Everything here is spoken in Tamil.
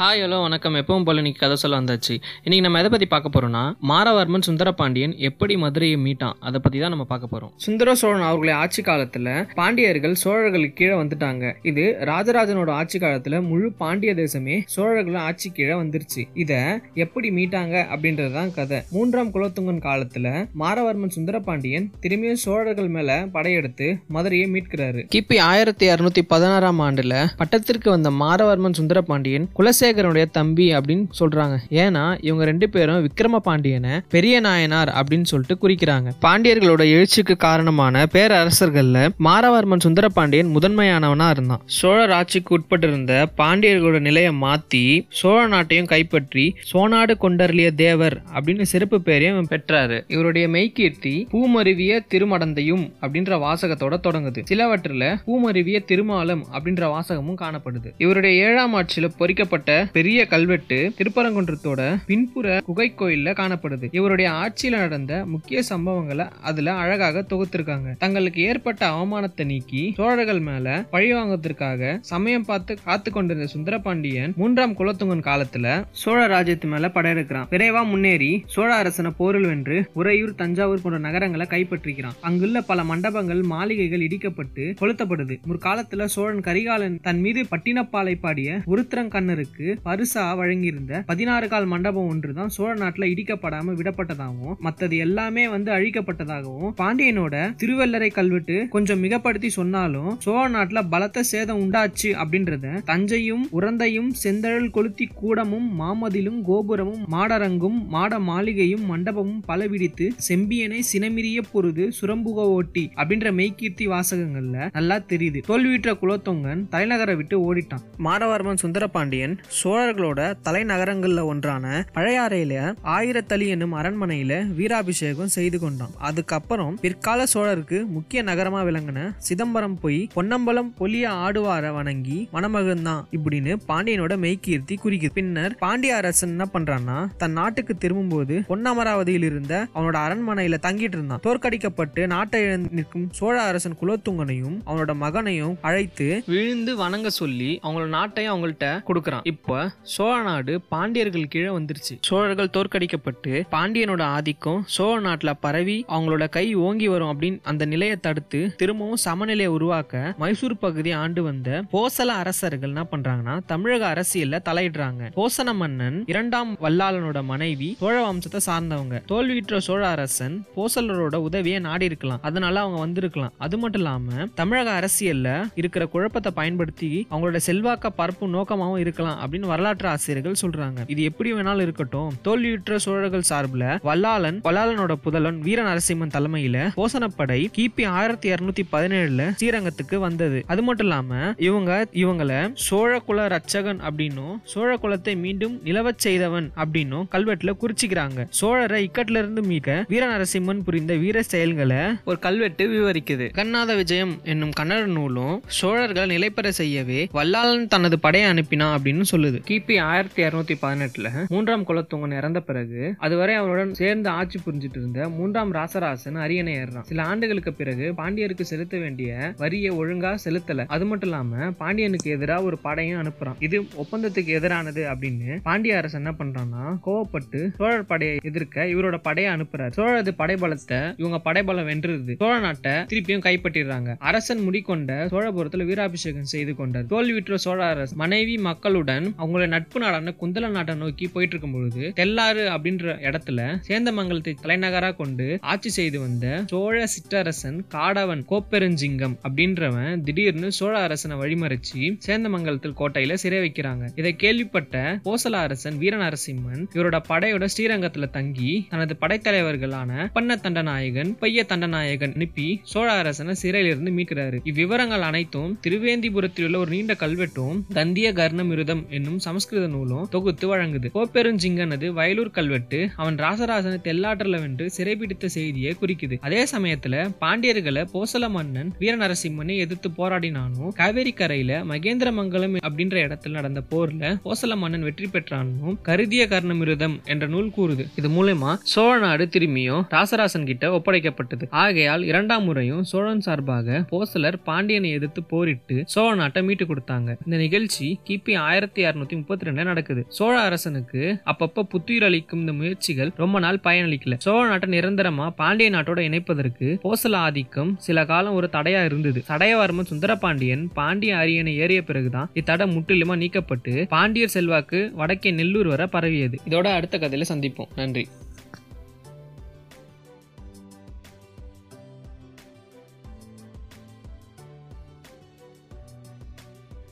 ஹாய் ஹலோ வணக்கம். எப்பவும் போல இன்னைக்கு கதை சொல்ல வந்தாச்சு. இன்னைக்கு நம்ம எதை பற்றி பார்க்க போறோம்னா மாரவர்மன் சுந்தரபாண்டியன் எப்படி மதுரையை மீட்டான்? அதை பற்றி தான் நம்ம பார்க்க போகிறோம் சுந்தர சோழன் அவர்களுடைய ஆட்சி காலத்தில் பாண்டியர்கள் சோழர்களுக்கு கீழே வந்துட்டாங்க. இது ராஜராஜனோட ஆட்சி காலத்தில் முழு பாண்டிய தேசமே சோழர்கள் ஆட்சி கீழே வந்துருச்சு. இதை எப்படி மீட்டாங்க அப்படின்றது தான் கதை. மூன்றாம் குலோத்துங்கன் காலத்தில் மாரவர்மன் சுந்தரபாண்டியன் திரும்பியும் சோழர்கள் மேலே படையெடுத்து மதுரையை மீட்கிறாரு. கிபி ஆயிரத்தி அறுநூத்தி பதினாறாம் ஆண்டுல பட்டத்திற்கு வந்த மாரவர்மன் சுந்தரபாண்டியன் குணசேகரனுடைய தம்பி அப்படின்னு சொல்றாங்க. ஏன்னா இவங்க ரெண்டு பேரும் விக்ரம பாண்டியனை பெரிய நாயனார் அப்படின்னு சொல்லிட்டு குறிக்கிறாங்க. பாண்டியர்களோட எழுச்சிக்கு காரணமான பேரரசர்கள்ல மாரவர்மன் சுந்தரபாண்டியன் முதன்மையானவனா இருந்தான். சோழர் ஆட்சிக்கு உட்பட்டிருந்த பாண்டியர்களோட நிலையை மாத்தி சோழ நாட்டையும் கைப்பற்றி சோனாடு கொண்டர்லிய தேவர் அப்படின்னு சிறப்பு பேரையும் பெற்றாரு. இவருடைய மெய்கீர்த்தி பூமருவிய திருமடந்தையும் அப்படின்ற வாசகத்தோட தொடங்குது. சிலவற்றில் பூமருவிய திருமாலம் அப்படின்ற வாசகமும் காணப்படுது. இவருடைய ஏழாம் ஆட்சியில் பொறிக்கப்பட்ட பெரிய கல்வெட்டு திருப்பரங்குன்றத்தோட பின்புற குகை கோயில்ல காணப்படுது. இவருடைய ஆட்சியில நடந்த முக்கிய சம்பவங்களை அதுல அழகாக தொகுத்திருக்காங்க. தங்களுக்கு ஏற்பட்ட அவமானத்தை நீக்கி சோழர்கள் மேல பழி வாங்குவதற்காக சமயம் பார்த்து காத்து கொண்டிருந்த சுந்தரபாண்டியன் மூன்றாம் குலத்துங்கன் காலத்துல சோழ ராஜ்யத்து மேல படையெடுக்கிறான். விரைவா முன்னேறி சோழ அரசனை போரில் வென்று உறையூர் தஞ்சாவூர் போன்ற நகரங்களை கைப்பற்றிக்கிறான். அங்குள்ள பல மண்டபங்கள் மாளிகைகள் இடிக்கப்பட்டு கொளுத்தப்படுது. முற்காலத்துல சோழன் கரிகாலன் தன் மீது பட்டினப்பாலை பாடிய உருத்திரங்கண்ணருக்கு பரிசா வழங்கியிருந்த பதினாறு கால் மண்டபம் ஒன்றுதான் சோழ நாட்டுல இடிக்கப்படாம விடப்பட்டதாகவும் மத்தது எல்லாமே வந்து அழிக்கப்பட்டதாகவும் பாண்டியனோட திருவல்லரை கல்வெட்டு கொஞ்சம் மிகப்படுத்தி சொன்னாலும் சோழ நாட்டுல பலத்த சேதம் உண்டாச்சு அப்படின்றத தஞ்சையும் உரந்தையும் செந்தழல் கொளுத்தி கூடமும் மாமதிலும் கோபுரமும் மாடரங்கும் மாட மாளிகையும் மண்டபமும் பல விடித்து செம்பியனை சினமிரிய பொருது சுரம்புக ஓட்டி அப்படின்ற மெய்கீர்த்தி வாசகங்கள்ல நல்லா தெரியுது. தோல்வியுற்ற குலத்தொங்கன் தலைநகரை விட்டு ஓடிட்டான். மாடவர்மன் சுந்தரபாண்டியன் சோழர்களோட தலைநகரங்களில் ஒன்றான பழையாறையில ஆயிரத்தளி என்னும் அரண்மனையில வீராபிஷேகம் செய்து கொண்டான். அதுக்கப்புறம் பிற்கால சோழருக்கு முக்கிய நகரமா விளங்கின சிதம்பரம் போய் பொன்னம்பலம் பொலிய ஆடுவார வணங்கி மணமகன்தான் இப்படின்னு பாண்டியனோட மெய்கீர்த்தி குறிக்குது. பின்னர் பாண்டிய அரசன் என்ன பண்றான்னா தன் நாட்டுக்கு திரும்பும்போது பொன்னமராவதியில் இருந்த அவனோட அரண்மனையில தங்கிட்டு இருந்தான். தோற்கடிக்கப்பட்டு நாட்டை இழந்து நிற்கும் சோழ அரசன் குலோத்துங்கனையும் அவனோட மகனையும் அழைத்து விழுந்து வணங்க சொல்லி அவங்களோட நாட்டையும் அவங்கள்ட்ட கொடுக்கறான். இப்போ சோழ நாடு பாண்டியர்கள் கீழே வந்துருச்சு. சோழர்கள் தோற்கடிக்கப்பட்டு பாண்டியனோட ஆதிக்கம் சோழ நாட்டில் பரவி அவங்களோட கை ஓங்கி வரும் அப்படின்னு அந்த நிலையை தடுத்து திரும்பவும் சமநிலையை உருவாக்க மைசூர் பகுதியை ஆண்டு வந்த போசல அரசர்கள் என்ன பண்றாங்கன்னா தமிழக அரசியல்ல தலையிடுறாங்க. போசன மன்னன் இரண்டாம் வல்லாளனோட மனைவி சோழ வம்சத்தை சார்ந்தவங்க. தோல்வியுற்ற சோழ அரசன் போசலரோட உதவியை நாடி இருக்கலாம். அதனால அவங்க வந்திருக்கலாம். அது மட்டும் இல்லாம தமிழக அரசியல்ல இருக்கிற குழப்பத்தை பயன்படுத்தி அவங்களோட செல்வாக்க பரப்பும் நோக்கமாகவும் இருக்கலாம் அப்படின்னு வரலாற்று ஆசிரியர்கள் சொல்றாங்க. இது எப்படி வேணாலும் இருக்கட்டும். தோல்வியுற்ற சோழர்கள் சார்பில் வல்லாளன் வல்லாளனோட புதலன் வீர நரசிம்மன் தலைமையில போசனப்படை கிபி ஆயிரத்தி இருநூத்தி பதினேழுல ஸ்ரீரங்கத்துக்கு வந்தது. அது மட்டும் இல்லாம இவங்க இவங்கள சோழ குல ரட்சகன் அப்படின்னும் சோழ குலத்தை மீண்டும் நிலவச் செய்தவன் அப்படின்னும் கல்வெட்டுல குறிச்சிக்கிறாங்க. சோழரை இக்கட்ல இருந்து மீட்க வீர நரசிம்மன் புரிந்த வீர செயல்களை ஒரு கல்வெட்டு விவரிக்குது. கண்ணாத விஜயம் என்னும் கன்னட நூலும் சோழர்களை நிலைப்பெற செய்யவே வல்லாளன் தனது படையை அனுப்பினான் அப்படின்னு சொல்லுது. கிபி ஆயிரத்தி இருநூத்தி பதினெட்டுல மூன்றாம் குலத்துங்கன் இறந்த பிறகு அதுவரை அவருடன் சேர்ந்து ஆட்சி புரிஞ்சிட்டு இருந்த மூன்றாம் ராசராசன் அரியணை ஏறான் சில ஆண்டுகளுக்கு பிறகு பாண்டியருக்கு செலுத்த வேண்டிய வரியை ஒழுங்கா செலுத்தல. அது மட்டும் இல்லாம பாண்டியனுக்கு எதிராக ஒரு படையும் அனுப்புறான். இது ஒப்பந்தத்துக்கு எதிரானது அப்படின்னு பாண்டிய அரசு என்ன பண்றான்னா கோவப்பட்டு சோழர் படையை எதிர்க்க இவரோட படையை அனுப்புறாரு. சோழரது படைபலத்தை இவங்க படைபலம் வென்றுது. சோழ நாட்டை திருப்பியும் கைப்பற்றிடுறாங்க. அரசன் முடிக்கொண்ட சோழபுரத்துல வீராபிஷேகம் செய்து கொண்டார். தோல்வியுற்ற சோழ அரசு மனைவி மக்களுடன் அவங்களோட நட்பு நாடான குந்தல நாட்டை நோக்கி போயிட்டு இருக்கும் பொழுது தெல்லாறு அப்படின்ற இடத்துல சேந்தமங்கலத்தை தலைநகரா கொண்டு ஆட்சி செய்து வந்த சோழ சிற்றரசன் காடவன் கோப்பெருஞ்சிங்கம் அப்படின்றவன் திடீர்னு சோழ அரசனை வழிமறைச்சு சேந்தமங்கலத்தில் கோட்டையில சிறை வைக்கிறாங்க. இதை கேள்விப்பட்ட கோசல அரசன் வீரநரசிம்மன் இவரோட படையோட ஸ்ரீரங்கத்துல தங்கி தனது படைத்தலைவர்களான பண்ண தண்டநாயகன் பைய தண்டநாயகன் அனுப்பி சோழ அரசனை சிறையிலிருந்து மீட்கிறாரு. இவ்விவரங்கள் அனைத்தும் திருவேந்திபுரத்தில் உள்ள ஒரு நீண்ட கல்வெட்டும் கந்திய கர்ணமிருதம் என்னும் சமஸ்கிருத நூலும் தொகுத்து வழங்குது. கோப்பெருஞ்சிங்கனது வயலூர் கல்வெட்டு அவன் ராசராசனை தெல்லாற்றல வென்று சிறைபிடித்த செய்தியை குறிக்குது. அதே சமயத்துல பாண்டியர்களை போசல மன்னன் வீர நரசிம்மனை எதிர்த்து போராடினானும் காவேரி கரையில மகேந்திரமங்கலம் அப்படின்ற இடத்துல நடந்த போர்ல போசல மன்னன் வெற்றி பெற்றானும் கருதிய கர்ணமிருதம் என்ற நூல் கூறுது. இது மூலமா சோழ நாடு திரும்பியும் ராசராசன் கிட்ட ஒப்படைக்கப்பட்டது. ஆகையால் இரண்டாம் முறையும் சோழன் சார்பாக போசலர் பாண்டியனை எதிர்த்து போரிட்டு சோழ நாட்டை மீட்டு கொடுத்தாங்க. இந்த நிகழ்ச்சி கிபி ஆயிரத்தி இரநூத்தி முப்பத்தி ரெண்டுல நடக்குது. சோழ அரசனுக்கு அப்பப்ப புத்துயிர் அளிக்கும் இந்த முயற்சிகள் ரொம்ப நாள் பயனளிக்கல. சோழ நாட்டை நிரந்தரமா பாண்டிய நாட்டோட இணைப்பதற்கு போசல ஆதிக்கம் சில காலம் ஒரு தடையா இருந்தது. சடையவர்மன் சுந்தரபாண்டியன் பாண்டிய அரியணை ஏறிய பிறகுதான் இத்தடை முற்றிலுமா நீக்கப்பட்டு பாண்டியர் செல்வாக்கு வடக்கே நெல்லூர் வரை பரவியது. இதோட அடுத்த கதையில சந்திப்போம். நன்றி.